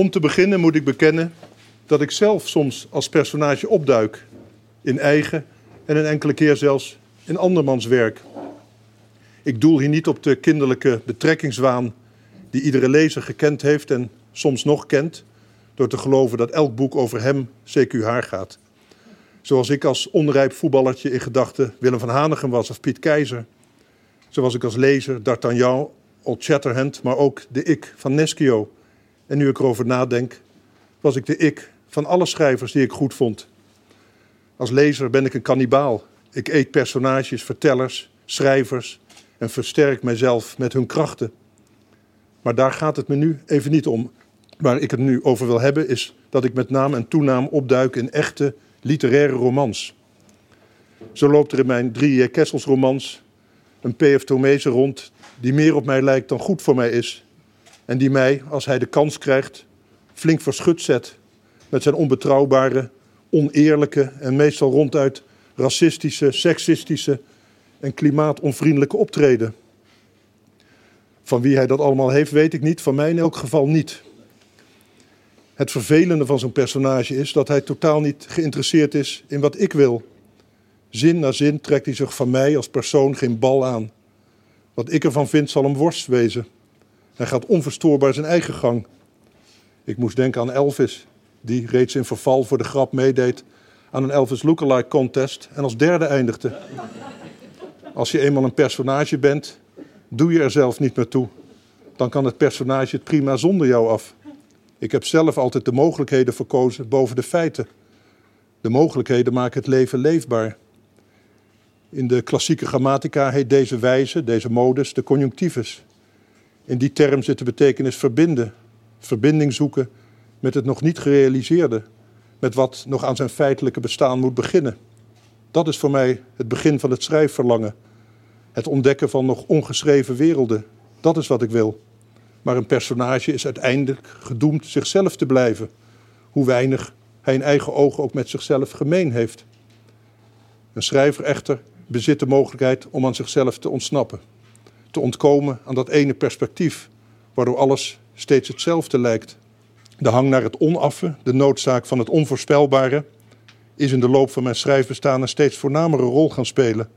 Om te beginnen moet ik bekennen dat ik zelf soms als personage opduik. In eigen en een enkele keer zelfs in andermans werk. Ik doel hier niet op de kinderlijke betrekkingswaan die iedere lezer gekend heeft en soms nog kent, door te geloven dat elk boek over hem CQ haar gaat. Zoals ik als onrijp voetballertje in gedachten Willem van Hanegem was of Piet Keizer. Zoals ik als lezer D'Artagnan, Old Shatterhand, maar ook de ik van Neschio. En nu ik erover nadenk, was ik de ik van alle schrijvers die ik goed vond. Als lezer ben ik een kannibaal. Ik eet personages, vertellers, schrijvers en versterk mijzelf met hun krachten. Maar daar gaat het me nu even niet om. Waar ik het nu over wil hebben is dat ik met naam en toenaam opduik in echte literaire romans. Zo loopt er in mijn drie Kessels romans een P.F. Tomezen rond die meer op mij lijkt dan goed voor mij is. En die mij, als hij de kans krijgt, flink verschut zet met zijn onbetrouwbare, oneerlijke en meestal ronduit racistische, seksistische en klimaatonvriendelijke optreden. Van wie hij dat allemaal heeft, weet ik niet. Van mij in elk geval niet. Het vervelende van zo'n personage is dat hij totaal niet geïnteresseerd is in wat ik wil. Zin na zin trekt hij zich van mij als persoon geen bal aan. Wat ik ervan vind zal hem worst wezen. Hij gaat onverstoorbaar zijn eigen gang. Ik moest denken aan Elvis, die reeds in verval voor de grap meedeed aan een Elvis Lookalike contest en als derde eindigde. Als je eenmaal een personage bent, doe je er zelf niet meer toe. Dan kan het personage het prima zonder jou af. Ik heb zelf altijd de mogelijkheden verkozen boven de feiten. De mogelijkheden maken het leven leefbaar. In de klassieke grammatica heet deze wijze, deze modus, de conjunctivus. In die term zit de betekenis verbinden, verbinding zoeken met het nog niet gerealiseerde, met wat nog aan zijn feitelijke bestaan moet beginnen. Dat is voor mij het begin van het schrijfverlangen. Het ontdekken van nog ongeschreven werelden. Dat is wat ik wil. Maar een personage is uiteindelijk gedoemd zichzelf te blijven. Hoe weinig hij in eigen ogen ook met zichzelf gemeen heeft. Een schrijver echter bezit de mogelijkheid om aan zichzelf te ontsnappen. Te ontkomen aan dat ene perspectief, waardoor alles steeds hetzelfde lijkt. De hang naar het onaffe, de noodzaak van het onvoorspelbare, is in de loop van mijn schrijfbestaan een steeds voornamere rol gaan spelen.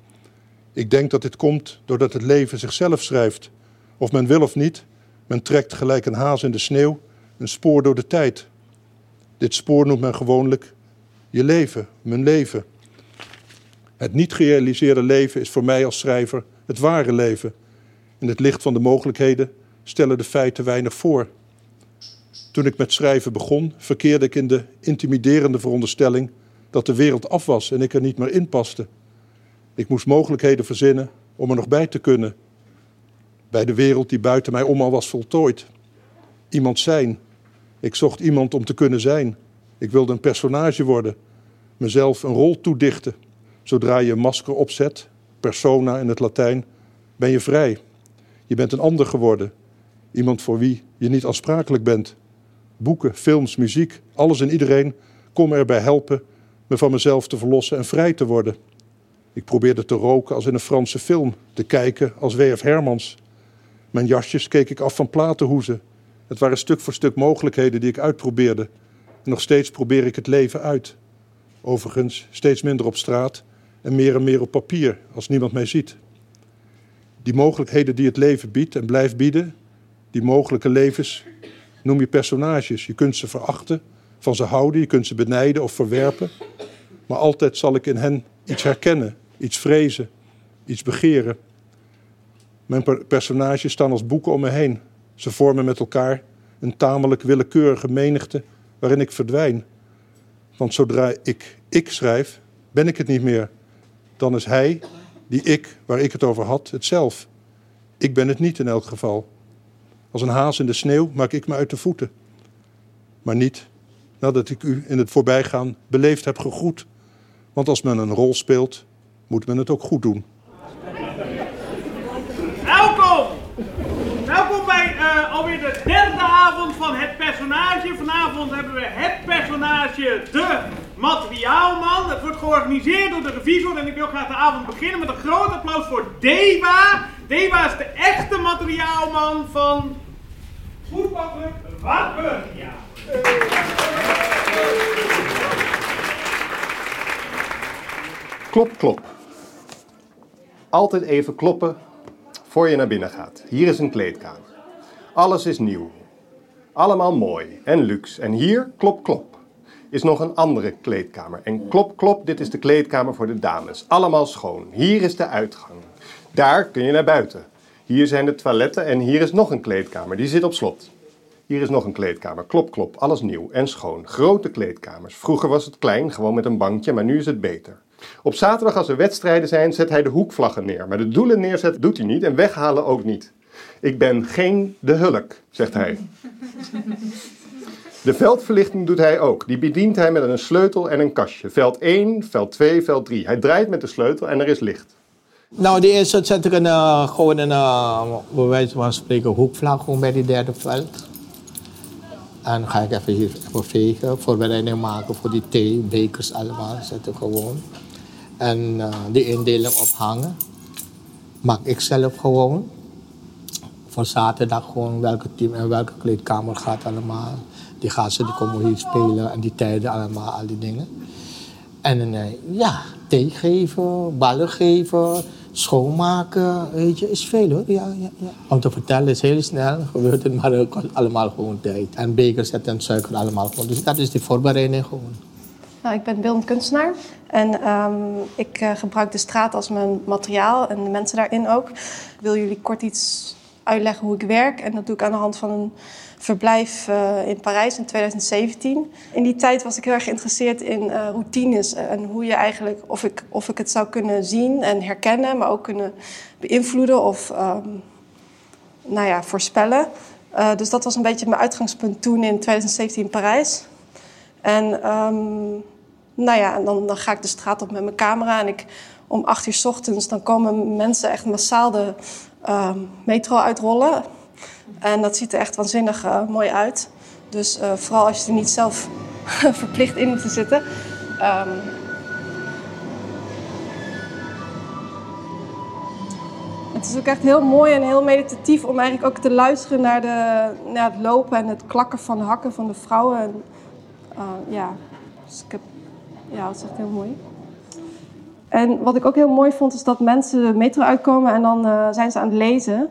Ik denk dat dit komt doordat het leven zichzelf schrijft. Of men wil of niet, men trekt gelijk een haas in de sneeuw een spoor door de tijd. Dit spoor noemt men gewoonlijk je leven, mijn leven. Het niet gerealiseerde leven is voor mij als schrijver het ware leven. In het licht van de mogelijkheden stellen de feiten weinig voor. Toen ik met schrijven begon, verkeerde ik in de intimiderende veronderstelling dat de wereld af was en ik er niet meer in paste. Ik moest mogelijkheden verzinnen om er nog bij te kunnen. Bij de wereld die buiten mij om al was voltooid. Iemand zijn. Ik zocht iemand om te kunnen zijn. Ik wilde een personage worden. Mezelf een rol toedichten. Zodra je een masker opzet, persona in het Latijn, ben je vrij. Je bent een ander geworden. Iemand voor wie je niet aansprakelijk bent. Boeken, films, muziek, alles en iedereen kon me erbij helpen me van mezelf te verlossen en vrij te worden. Ik probeerde te roken als in een Franse film, te kijken als W.F. Hermans. Mijn jasjes keek ik af van platenhoezen. Het waren stuk voor stuk mogelijkheden die ik uitprobeerde. Nog steeds probeer ik het leven uit. Overigens steeds minder op straat en meer en meer op papier, als niemand mij ziet. Die mogelijkheden die het leven biedt en blijft bieden, die mogelijke levens, noem je personages. Je kunt ze verachten, van ze houden, je kunt ze benijden of verwerpen. Maar altijd zal ik in hen iets herkennen, iets vrezen, iets begeren. Mijn personages staan als boeken om me heen. Ze vormen met elkaar een tamelijk willekeurige menigte waarin ik verdwijn. Want zodra ik ik schrijf, ben ik het niet meer. Dan is hij, die ik, waar ik het over had, het zelf. Ik ben het niet in elk geval. Als een haas in de sneeuw maak ik me uit de voeten. Maar niet nadat ik u in het voorbijgaan beleefd heb gegroet. Want als men een rol speelt, moet men het ook goed doen. avond van het personage. Vanavond hebben we het personage, de materiaalman. Het wordt georganiseerd door de revisor en ik wil graag de avond beginnen met een groot applaus voor Deva. Deba is de echte materiaalman van voetbalclub Wapen. Klop, klop. Altijd even kloppen voor je naar binnen gaat. Hier is een kleedkamer. Alles is nieuw. Allemaal mooi en luxe. En hier, klop, klop, is nog een andere kleedkamer. En klop, klop, dit is de kleedkamer voor de dames. Allemaal schoon. Hier is de uitgang. Daar kun je naar buiten. Hier zijn de toiletten en hier is nog een kleedkamer. Die zit op slot. Hier is nog een kleedkamer. Klop, klop. Alles nieuw en schoon. Grote kleedkamers. Vroeger was het klein, gewoon met een bankje, maar nu is het beter. Op zaterdag als er wedstrijden zijn, zet hij de hoekvlaggen neer. Maar de doelen neerzetten doet hij niet en weghalen ook niet. Ik ben geen de hulk, zegt hij. De veldverlichting doet hij ook. Die bedient hij met een sleutel en een kastje. Veld 1, veld 2, veld 3. Hij draait met de sleutel en er is licht. Nou, de eerste zet ik een, uh, gewoon een, uh, wijze van spreken, hoekvlag gewoon bij die derde veld. En dan ga ik even hier even vegen, voorbereiding maken voor die thee, bekers allemaal, zet ik gewoon. En uh, die indeling ophangen. Maak ik zelf gewoon. Voor zaterdag gewoon welke team en welke kleedkamer gaat allemaal. Die gasten die komen hier spelen en die tijden allemaal, al die dingen. En uh, ja, thee geven, ballen geven, schoonmaken, weet je, is veel hoor. Ja, ja, ja. Om te vertellen is heel snel, gebeurt het, maar het allemaal gewoon tijd. En bekers en suiker allemaal gewoon. Dus dat is die voorbereiding gewoon. Nou, ik ben beeldend kunstenaar en um, ik uh, gebruik de straat als mijn materiaal en de mensen daarin ook. Wil jullie kort iets uitleggen hoe ik werk en dat doe ik aan de hand van een verblijf uh, in Parijs in 2017. In die tijd was ik heel erg geïnteresseerd in uh, routines en hoe je eigenlijk, of ik, of ik het zou kunnen zien en herkennen, maar ook kunnen beïnvloeden of um, nou ja, voorspellen. Uh, dus dat was een beetje mijn uitgangspunt toen in 2017 in Parijs. En um, nou ja, en dan, dan ga ik de straat op met mijn camera en ik om acht uur ochtends dan komen mensen echt massaal de metro uitrollen. En dat ziet er echt waanzinnig uh, mooi uit. Dus uh, vooral als je er niet zelf verplicht in te zitten. Um, het is ook echt heel mooi en heel meditatief om eigenlijk ook te luisteren naar, de, naar het lopen en het klakken van de hakken van de vrouwen. En, uh, ja, dus ik heb, ja, dat is echt heel mooi. En wat ik ook heel mooi vond, is dat mensen de metro uitkomen en dan uh, zijn ze aan het lezen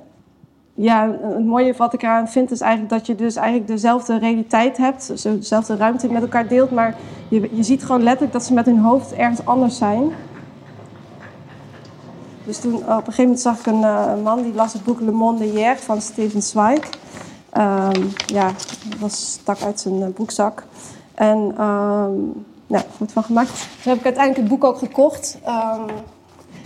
ja, het mooie wat ik eraan vind is eigenlijk dat je dus eigenlijk dezelfde realiteit hebt, dezelfde ruimte met elkaar deelt, maar je, je ziet gewoon letterlijk dat ze met hun hoofd ergens anders zijn. Dus toen op een gegeven moment zag ik een uh, man die las het boek Le Monde hier van Steven Zweig. Um, ja, dat was stak uit zijn uh, broekzak. En um, nou, goed van gemaakt. Dus heb ik uiteindelijk het boek ook gekocht. Um,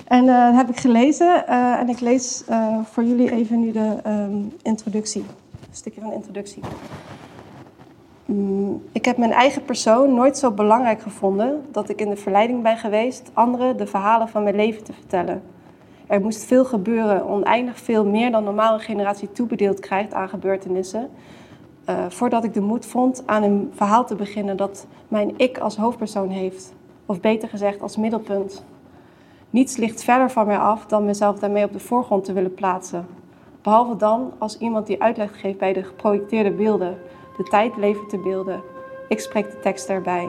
en uh, heb ik gelezen. Uh, en ik lees uh, voor jullie even nu de um, introductie. Een stukje van de introductie. Mm, ik heb mijn eigen persoon nooit zo belangrijk gevonden dat ik in de verleiding ben geweest anderen de verhalen van mijn leven te vertellen. Er moest veel gebeuren, oneindig veel meer dan normale generatie toebedeeld krijgt aan gebeurtenissen. voordat ik de moed vond aan een verhaal te beginnen dat mijn ik als hoofdpersoon heeft. Of beter gezegd als middelpunt. Niets ligt verder van mij af dan mezelf daarmee op de voorgrond te willen plaatsen. Behalve dan als iemand die uitleg geeft bij de geprojecteerde beelden, de tijd levert de beelden. Ik spreek de tekst erbij.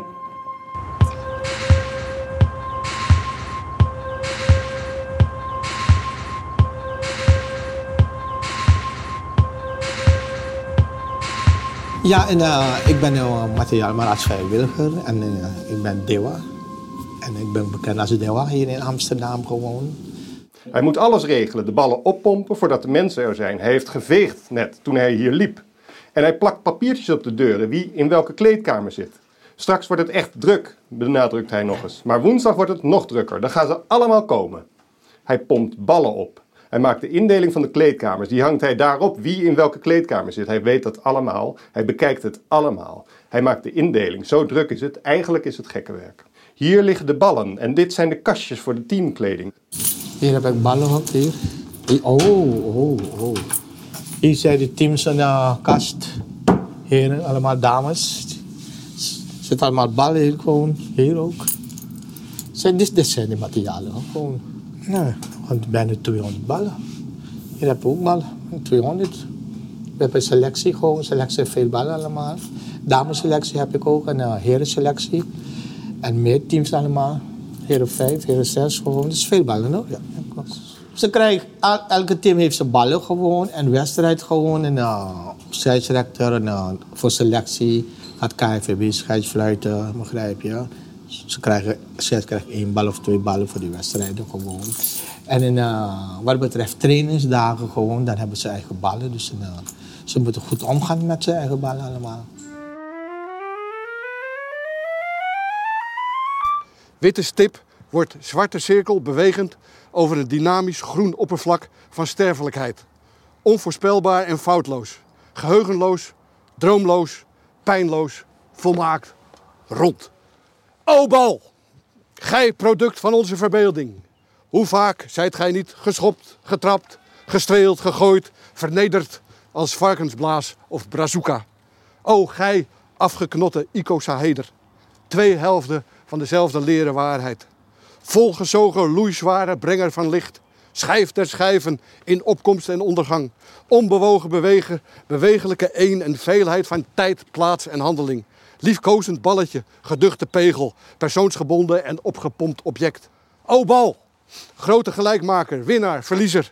Ja, en uh, ik ben uh, materiaalmaraat vrijwilliger en uh, ik ben Dewa. En ik ben bekend als Dewa hier in Amsterdam gewoon. Hij moet alles regelen, de ballen oppompen voordat de mensen er zijn. Hij heeft geveegd net toen hij hier liep. En hij plakt papiertjes op de deuren wie in welke kleedkamer zit. Straks wordt het echt druk, benadrukt hij nog eens. Maar woensdag wordt het nog drukker. Dan gaan ze allemaal komen. Hij pompt ballen op. Hij maakt de indeling van de kleedkamers. Die hangt hij daarop wie in welke kleedkamer zit. Hij weet dat allemaal. Hij bekijkt het allemaal. Hij maakt de indeling. Zo druk is het. Eigenlijk is het gekke werk. Hier liggen de ballen en dit zijn de kastjes voor de teamkleding. Hier heb ik ballen op hier. Oh, oh, oh. Hier zijn de teams in de kast. Heren, allemaal dames. Zitten allemaal ballen hier gewoon. Hier ook. Dit zijn de materialen gewoon. Want bijna 200 ballen. Hier heb ik ook ballen. 200. We hebben selectie gewoon. Selectie veel ballen allemaal. Damesselectie heb ik ook en een herenselectie. En meer teams allemaal. heren 5, heren 6 gewoon. Dat is veel ballen, hoor. Ja. Ze krijgen, elke team heeft zijn ballen gewoon en wedstrijd gewoon. En uh, scheidsrechter en, uh, voor selectie gaat KNVB scheidsfluiten, begrijp je. Ze krijgen, scheids krijgt één bal of twee ballen voor die wedstrijden gewoon. En in, uh, wat betreft trainingsdagen gewoon, dan hebben ze eigen ballen. Dus uh, ze moeten goed omgaan met zijn eigen ballen allemaal. Witte stip wordt zwarte cirkel bewegend over een dynamisch groen oppervlak van sterfelijkheid. Onvoorspelbaar en foutloos. Geheugenloos, droomloos, pijnloos, volmaakt, rond. O bal, gij product van onze verbeelding. Hoe vaak zijt gij niet geschopt, getrapt, gestreeld, gegooid, vernederd als varkensblaas of brazuka. O gij afgeknotte icosaheder. Twee helften van dezelfde leren waarheid. Volgezogen loeizware brenger van licht. Schijf der schijven in opkomst en ondergang. Onbewogen bewegen, bewegelijke een en veelheid van tijd, plaats en handeling. Liefkozend balletje, geduchte pegel, persoonsgebonden en opgepompt object. O bal, grote gelijkmaker, winnaar, verliezer.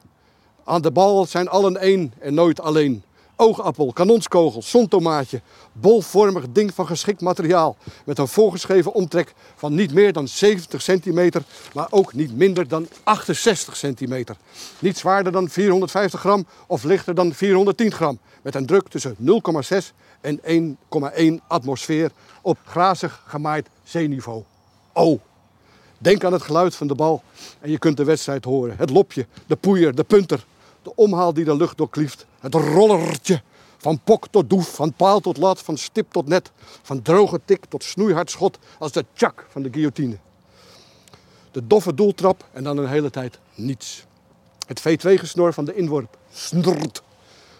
Aan de bal zijn allen één en nooit alleen oogappel, kanonskogel, zontomaatje. Bolvormig ding van geschikt materiaal. Met een voorgeschreven omtrek van niet meer dan 70 centimeter, maar ook niet minder dan 68 centimeter. Niet zwaarder dan 450 gram of lichter dan 410 gram. Met een druk tussen 0,6 en 1,1 atmosfeer op grazig gemaaid zeeniveau. Oh! Denk aan het geluid van de bal en je kunt de wedstrijd horen. Het lopje, de poeier, de punter, de omhaal die de lucht doorklieft. Het rollertje. Van pok tot doef, van paal tot lat, van stip tot net. Van droge tik tot snoeihard schot als de tjak van de guillotine. De doffe doeltrap en dan een hele tijd niets. Het V2-gesnor van de inworp. Snort.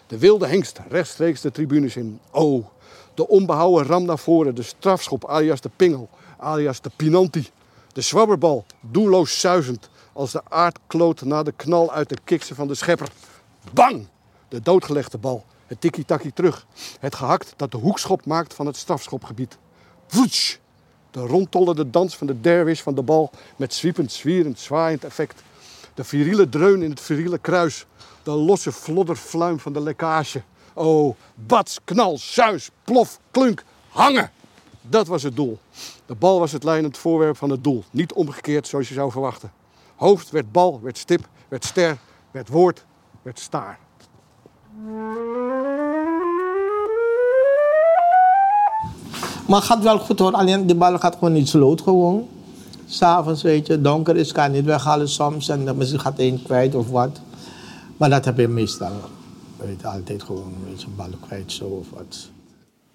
De wilde hengst rechtstreeks de tribunes in. Oh, de onbehouden ram naar voren. De strafschop alias de pingel, alias de pinanti. De zwabberbal, doelloos zuizend als de aardkloot na de knal uit de kiksen van de schepper. Bang! De doodgelegde bal. Het tikkie-takkie terug. Het gehakt dat de hoekschop maakt van het strafschopgebied. Woetsch! De rondtollende dans van de derwish van de bal met zwiepend, zwierend, zwaaiend effect. De viriele dreun in het viriele kruis. De losse flodderfluim van de lekkage. Oh, bats, knal, suis, plof, klunk, hangen! Dat was het doel. De bal was het leidend voorwerp van het doel. Niet omgekeerd zoals je zou verwachten. Hoofd werd bal, werd stip, werd ster, werd woord, werd staar. Maar het gaat wel goed hoor, alleen de bal gaat gewoon niet sloot gewoon. S'avonds weet je, donker is, kan niet weghalen soms en dan misschien gaat één kwijt of wat. Maar dat heb je meestal. Weet je, altijd gewoon een beetje bal kwijt zo of wat.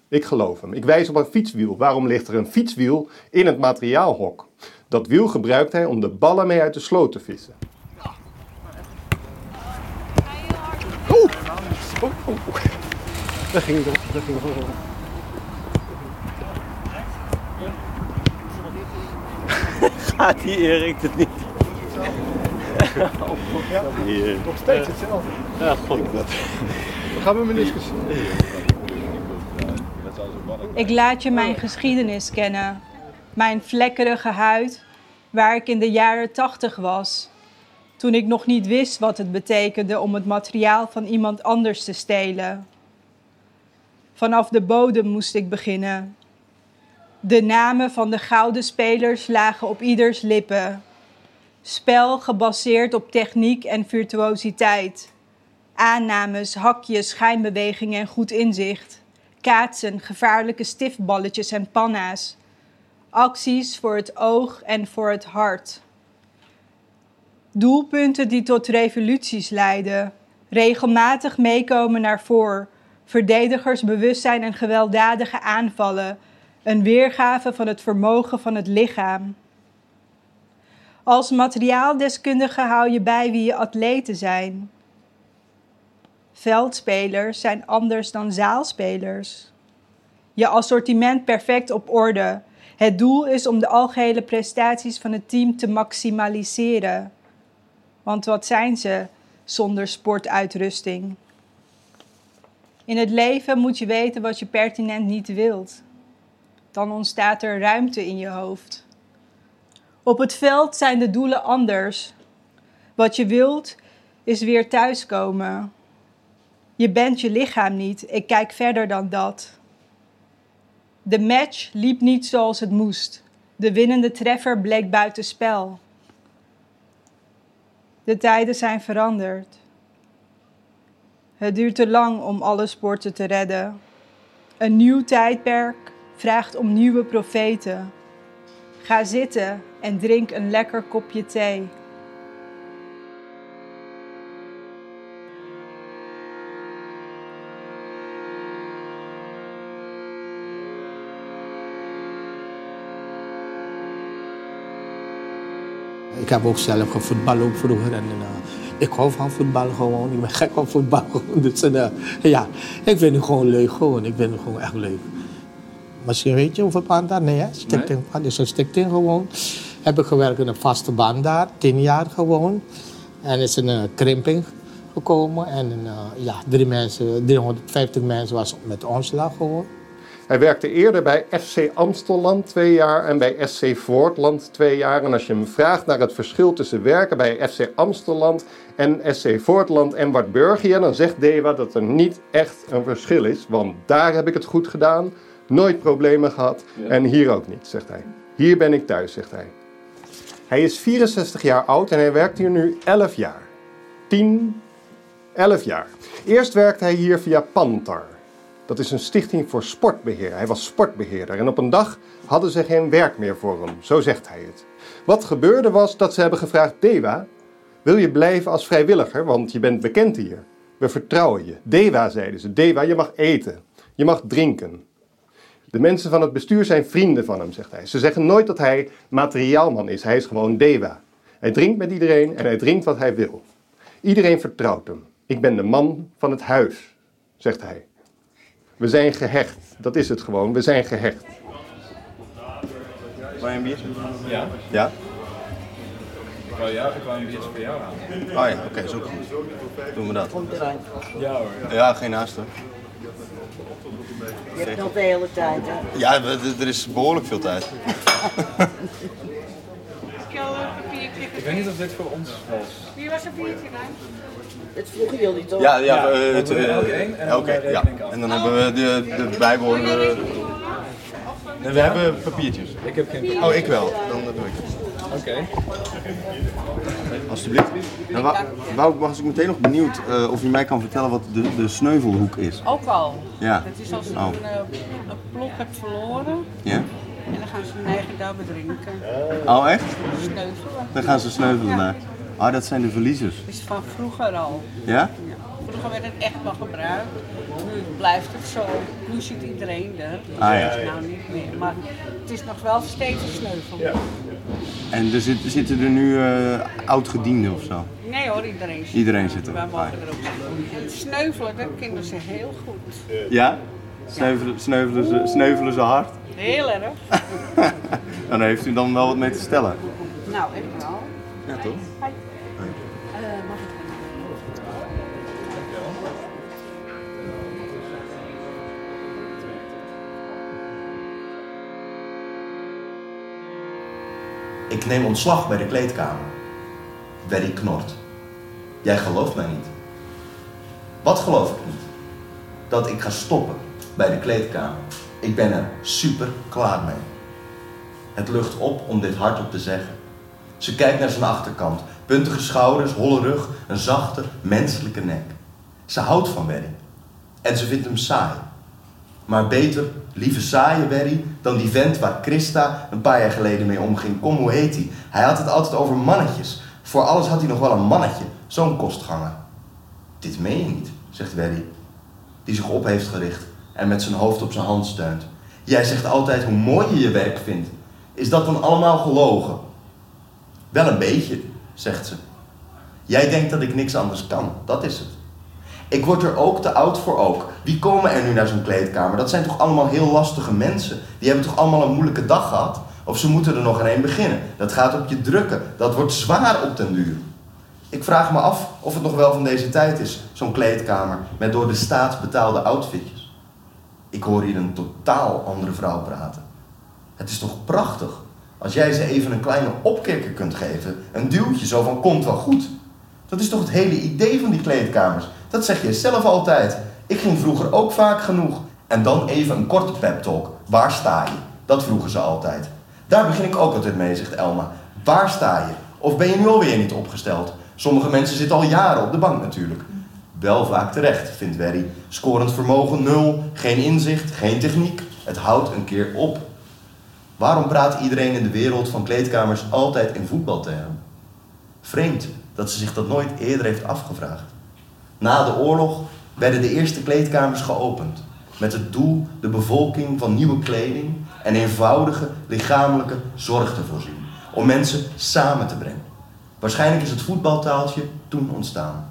Ik geloof hem. Ik wijs op een fietswiel. Waarom ligt er een fietswiel in het materiaalhok? Dat wiel gebruikt hij om de ballen mee uit de sloot te vissen. Oeh! Oh. Daar ging het op. Daar ging het op. Gaat die Erik het niet? Hier. Nog steeds hetzelfde. Ja, god. We gaan met meniscus. Ik laat je mijn geschiedenis kennen. Mijn vlekkerige huid, waar ik in de jaren tachtig was. Toen ik nog niet wist wat het betekende om het materiaal van iemand anders te stelen. Vanaf de bodem moest ik beginnen. De namen van de gouden spelers lagen op ieders lippen. Spel gebaseerd op techniek en virtuositeit. Aannames, hakjes, schijnbewegingen en goed inzicht. Kaatsen, gevaarlijke stiftballetjes en panna's. Acties voor het oog en voor het hart. Doelpunten die tot revoluties leiden. Regelmatig meekomen naar voren. Verdedigers bewustzijn en gewelddadige aanvallen. Een weergave van het vermogen van het lichaam. Als materiaaldeskundige hou je bij wie je atleten zijn. Veldspelers zijn anders dan zaalspelers. Je assortiment perfect op orde. Het doel is om de algehele prestaties van het team te maximaliseren. Want wat zijn ze zonder sportuitrusting? In het leven moet je weten wat je pertinent niet wilt. Dan ontstaat er ruimte in je hoofd. Op het veld zijn de doelen anders. Wat je wilt is weer thuiskomen. Je bent je lichaam niet. Ik kijk verder dan dat. De match liep niet zoals het moest. De winnende treffer bleek buitenspel. De tijden zijn veranderd. Het duurt te lang om alle sporten te redden. Een nieuw tijdperk vraagt om nieuwe profeten. Ga zitten en drink een lekker kopje thee. Ik heb ook zelf gevoetbald ook vroeger. En, uh, ik hou van voetbal gewoon. Ik ben gek op voetbal. Dus uh, ja, ik vind het gewoon leuk gewoon. Ik vind het gewoon echt leuk. Misschien weet je hoeveel baan daar? Nee, hè? Stichting. Nee. Het is een stichting gewoon. Heb ik gewerkt in een vaste baan daar. Tien jaar gewoon. En is een uh, krimping gekomen. En ja, drie mensen, 350 mensen was met ontslag gewoon. Hij werkte eerder bij FC Amstelland twee jaar en bij SC Voortland twee jaar. En als je hem vraagt naar het verschil tussen werken bij FC Amstelland en SC Voortland en Wartburgia, dan zegt Dewa dat er niet echt een verschil is. Want daar heb ik het goed gedaan, nooit problemen gehad en hier ook niet, zegt hij. Hier ben ik thuis, zegt hij. Hij is 64 jaar oud en hij werkt hier nu 11 jaar. 10, 11 jaar. Eerst werkte hij hier via Pantar. Dat is een stichting voor sportbeheer. Hij was sportbeheerder en op een dag hadden ze geen werk meer voor hem. Zo zegt hij het. Wat gebeurde was dat ze hebben gevraagd: Dewa, wil je blijven als vrijwilliger? Want je bent bekend hier. We vertrouwen je. Dewa, zeiden ze. Dewa, je mag eten. Je mag drinken. De mensen van het bestuur zijn vrienden van hem, zegt hij. Ze zeggen nooit dat hij materiaalman is. Hij is gewoon Dewa. Hij drinkt met iedereen en hij drinkt wat hij wil. Iedereen vertrouwt hem. Ik ben de man van het huis, zegt hij. We zijn gehecht. Dat is het gewoon. We zijn gehecht. Wil je een biertje? Ja. Ja? Ik wou, jou, ik wou een biertje voor jou aan. Oh ja, oké, okay, is ook goed. Doen we dat. Ja hoor. Ja, geen haast hoor. Je hebt nog de hele tijd, hè? Ja, er is behoorlijk veel tijd. Ik weet niet of dit voor ons was. Wie was er biertje dan? Het vroegen jullie toch? Ja, ja, Ja, uh, het, uh, één en dan reken ja. af. En dan hebben we de, de we hebben papiertjes. Ik heb geen... Oh, ik wel. Dan doe ik het. Oké. Alsjeblieft. Nou, Wou- Wou, was ik meteen nog benieuwd uh, of je mij kan vertellen wat de, de sneuvelhoek is. Ook al. Ja. Het is als je Oh. een, uh, een plok hebt verloren Ja? en dan gaan ze hun eigen daar bedrinken. Oh, echt? Sneuvelen. Dan gaan ze sneuvelen daar. Ah, dat zijn de verliezers. Dat is van vroeger al. Ja? Ja. Vroeger werd het echt wel gebruikt. Nu blijft het zo. Nu ziet iedereen er. Ah, ja. Dat is nou niet meer. Maar het is nog wel steeds een sneuvel. En er zit, zitten er nu uh, oud-gedienden of zo? Nee hoor, iedereen zit Iedereen zit er. Wij Ah, mogen erop zitten. Sneuvelen, dat kennen ze heel goed. Ja? Sneuvelen, sneuvelen, ze, sneuvelen ze hard? Heel erg. Dan heeft u dan wel wat mee te stellen. Nou, echt wel. Ja, toch? Ik neem ontslag bij de kleedkamer. Werry knort. Jij gelooft mij niet. Wat geloof ik niet? Dat ik ga stoppen bij de kleedkamer. Ik ben er super klaar mee. Het lucht op om dit hardop te zeggen. Ze kijkt naar zijn achterkant. Puntige schouders, holle rug, een zachte, menselijke nek. Ze houdt van Werry. En ze vindt hem saai. Maar beter, lieve saaie Werry, dan die vent waar Christa een paar jaar geleden mee omging. Kom, hoe heet hij? Hij had het altijd over mannetjes. Voor alles had hij nog wel een mannetje. Zo'n kostganger. Dit meen je niet, zegt Werry, die zich op heeft gericht en met zijn hoofd op zijn hand steunt. Jij zegt altijd hoe mooi je je werk vindt. Is dat dan allemaal gelogen? Wel een beetje, zegt ze. Jij denkt dat ik niks anders kan, dat is het. Ik word er ook te oud voor ook. Wie komen er nu naar zo'n kleedkamer? Dat zijn toch allemaal heel lastige mensen? Die hebben toch allemaal een moeilijke dag gehad? Of ze moeten er nog aan beginnen. Dat gaat op je drukken. Dat wordt zwaar op den duur. Ik vraag me af of het nog wel van deze tijd is, zo'n kleedkamer met door de staat betaalde outfitjes. Ik hoor hier een totaal andere vrouw praten. Het is toch prachtig Als jij ze even een kleine opkikker kunt geven, een duwtje zo van komt wel goed. Dat is toch het hele idee van die kleedkamers? Dat zeg je zelf altijd. Ik ging vroeger ook vaak genoeg. En dan even een korte pep talk. Waar sta je? Dat vroegen ze altijd. Daar begin ik ook altijd mee, zegt Elma. Waar sta je? Of ben je nu alweer niet opgesteld? Sommige mensen zitten al jaren op de bank natuurlijk. Wel vaak terecht, vindt Werry. Scorend vermogen nul, geen inzicht, geen techniek. Het houdt een keer op. Waarom praat iedereen in de wereld van kleedkamers altijd in voetbaltermen? Vreemd dat ze zich dat nooit eerder heeft afgevraagd. Na de oorlog werden de eerste kleedkamers geopend. Met het doel de bevolking van nieuwe kleding en eenvoudige lichamelijke zorg te voorzien. Om mensen samen te brengen. Waarschijnlijk is het voetbaltaaltje toen ontstaan.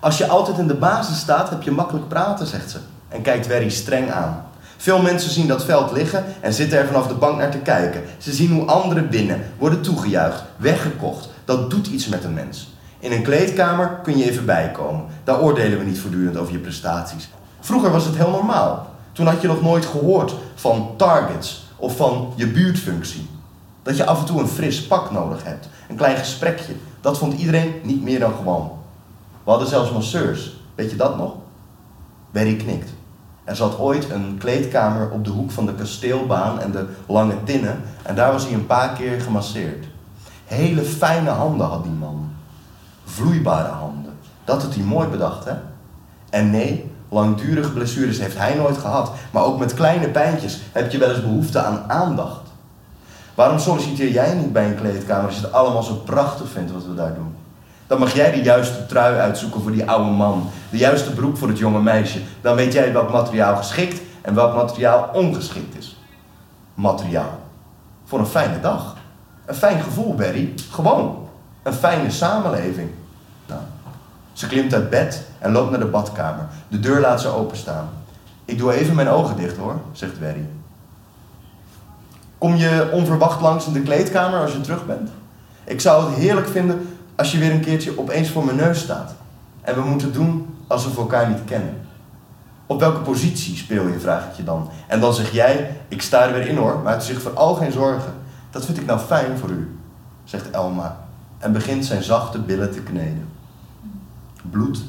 Als je altijd in de basis staat, heb je makkelijk praten, zegt ze. En kijkt Werry streng aan. Veel mensen zien dat veld liggen en zitten er vanaf de bank naar te kijken. Ze zien hoe anderen winnen, worden toegejuicht, weggekocht. Dat doet iets met een mens. In een kleedkamer kun je even bijkomen. Daar oordelen we niet voortdurend over je prestaties. Vroeger was het heel normaal. Toen had je nog nooit gehoord van targets of van je buurtfunctie. Dat je af en toe een fris pak nodig hebt. Een klein gesprekje. Dat vond iedereen niet meer dan gewoon. We hadden zelfs masseurs. Weet je dat nog? Berry knikt. Er zat ooit een kleedkamer op de hoek van de kasteelbaan en de lange tinnen. En daar was hij een paar keer gemasseerd. Hele fijne handen had die man. Vloeibare handen. Dat had hij mooi bedacht, hè? En nee, langdurige blessures heeft hij nooit gehad. Maar ook met kleine pijntjes heb je wel eens behoefte aan aandacht. Waarom solliciteer jij niet bij een kleedkamer als je het allemaal zo prachtig vindt wat we daar doen? Dan mag jij de juiste trui uitzoeken voor die oude man. De juiste broek voor het jonge meisje. Dan weet jij welk materiaal geschikt en welk materiaal ongeschikt is. Materiaal. Voor een fijne dag. Een fijn gevoel, Berry. Gewoon. Een fijne samenleving. Nou, ze klimt uit bed en loopt naar de badkamer. De deur laat ze openstaan. Ik doe even mijn ogen dicht hoor, zegt Berry. Kom je onverwacht langs in de kleedkamer als je terug bent? Ik zou het heerlijk vinden als je weer een keertje opeens voor mijn neus staat. En we moeten doen alsof we elkaar niet kennen. Op welke positie speel je, vraag ik je dan. En dan zeg jij, ik sta er weer in hoor, maak zich vooral geen zorgen. Dat vind ik nou fijn voor u, zegt Elma. En begint zijn zachte billen te kneden. Bloed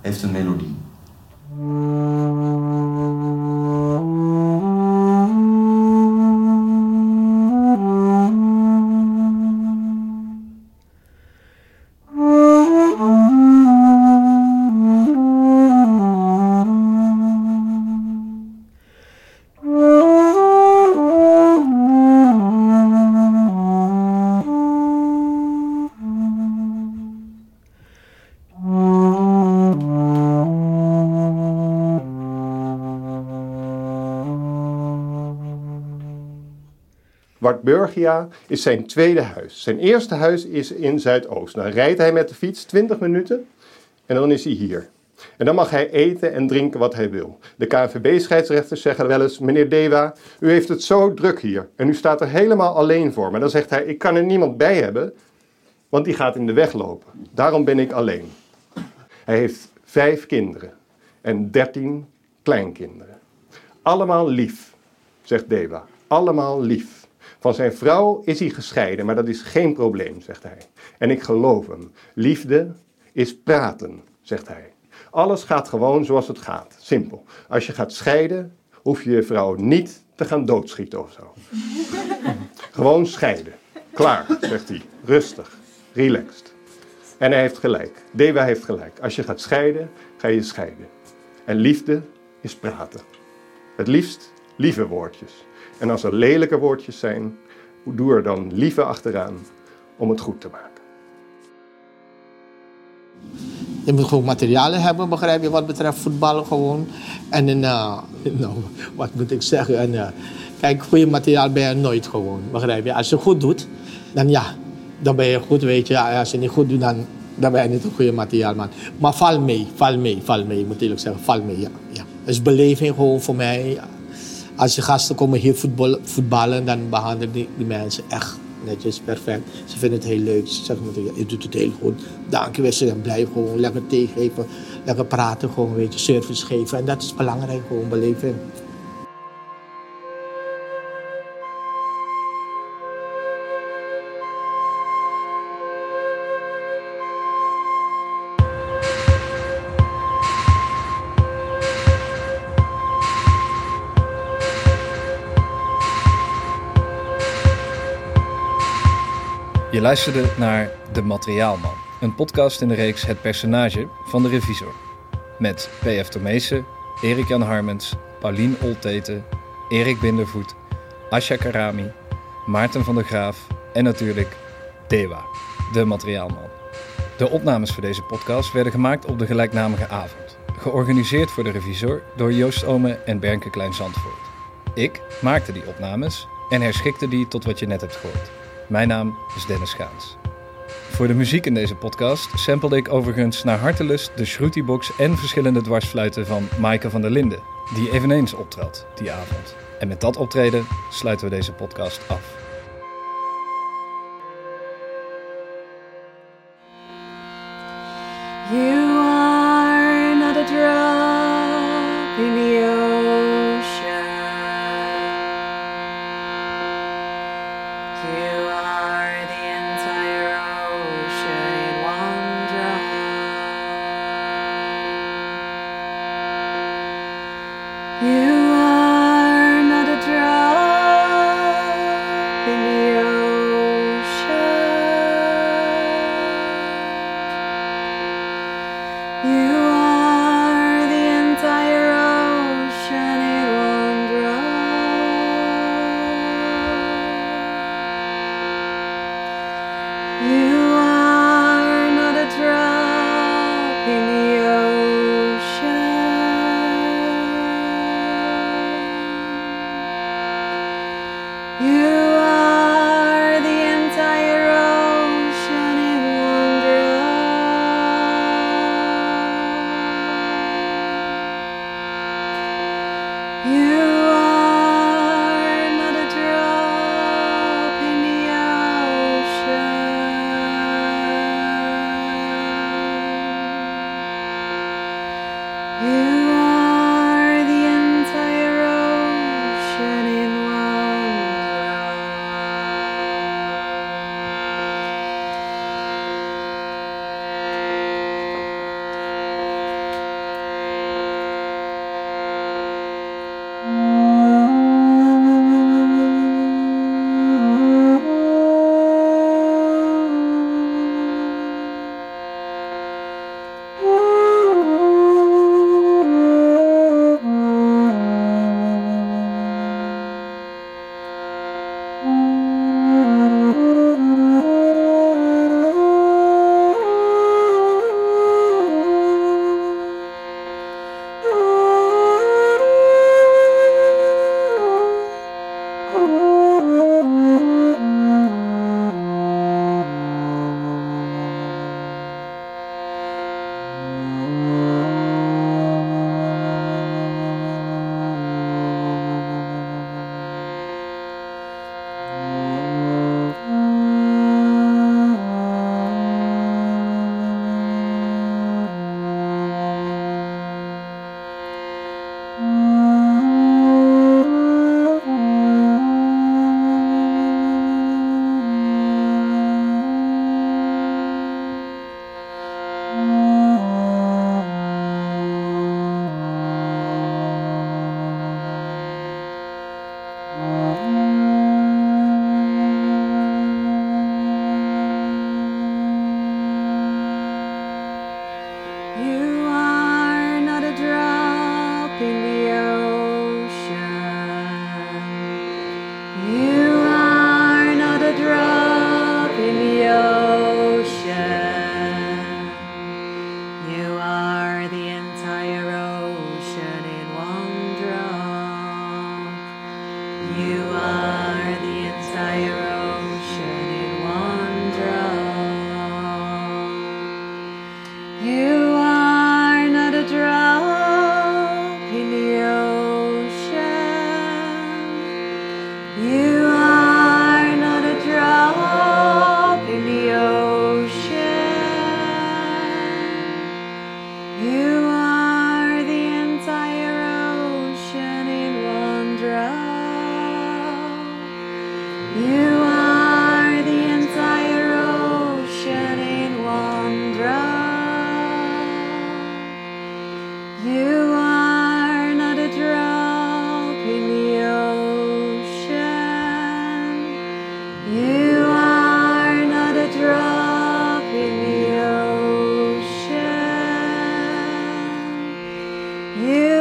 heeft een melodie. Wartburgia is zijn tweede huis. Zijn eerste huis is in Zuidoost. Dan rijdt hij met de fiets 20 minuten en dan is hij hier. En dan mag hij eten en drinken wat hij wil. De KNVB-scheidsrechters zeggen wel eens: Meneer Dewa, u heeft het zo druk hier en u staat er helemaal alleen voor. Maar dan zegt hij: Ik kan er niemand bij hebben, want die gaat in de weg lopen. Daarom ben ik alleen. Hij heeft vijf kinderen en dertien kleinkinderen. Allemaal lief, zegt Dewa. Allemaal lief. Van zijn vrouw is hij gescheiden, maar dat is geen probleem, zegt hij. En ik geloof hem. Liefde is praten, zegt hij. Alles gaat gewoon zoals het gaat. Simpel. Als je gaat scheiden, hoef je je vrouw niet te gaan doodschieten of zo. gewoon scheiden. Klaar, zegt hij. Rustig. Relaxed. En hij heeft gelijk. Dewa heeft gelijk. Als je gaat scheiden, ga je scheiden. En liefde is praten. Het liefst lieve woordjes. En als er lelijke woordjes zijn, doe er dan lieve achteraan om het goed te maken. Je moet gewoon materialen hebben, begrijp je, wat betreft voetballen gewoon. En uh, nou, wat moet ik zeggen? En, uh, kijk, goede materiaal ben je nooit gewoon, begrijp je. Als je goed doet, dan ja, dan ben je goed, weet je. Als je niet goed doet, dan, dan ben je niet een goede materiaalman. Maar val mee, val mee, val mee. Ik moet eerlijk zeggen, val mee, ja. ja. Is beleving gewoon voor mij. Als je gasten komen hier voetbal, voetballen, dan behandelen die, mensen echt netjes, perfect. Ze vinden het heel leuk. Ze zeggen meteen, je doet het heel goed. Dank je wel. Ze blijven gewoon lekker tegengeven. Lekker praten, gewoon, weet je, service geven. En dat is belangrijk, gewoon beleving. Luisterde naar De Materiaalman, een podcast in de reeks Het Personage van de Revisor. Met P.F. Tomezen, Erik-Jan Harmens, Paulien Olteten, Erik Bindervoet, Asja Karami, Maarten van der Graaf en natuurlijk Dewa, de materiaalman. De opnames voor deze podcast werden gemaakt op de gelijknamige avond. Georganiseerd voor de revisor door Joost Ome en Bernke Klein Zandvoort. Ik maakte die opnames en herschikte die tot wat je net hebt gehoord. Mijn naam is Dennis Gaans. Voor de muziek in deze podcast samplede ik overigens naar hartelust de Shruti-box en verschillende dwarsfluiten van Maaike van der Linden, die eveneens optrad die avond. En met dat optreden sluiten we deze podcast af. You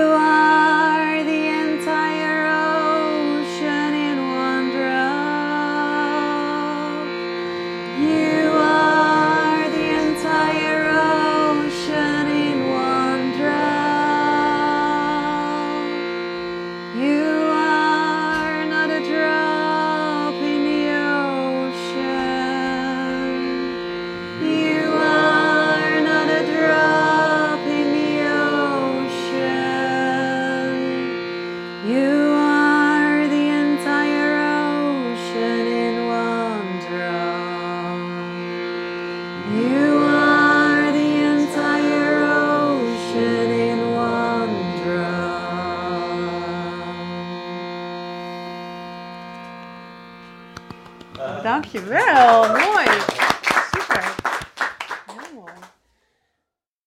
Dankjewel, mooi.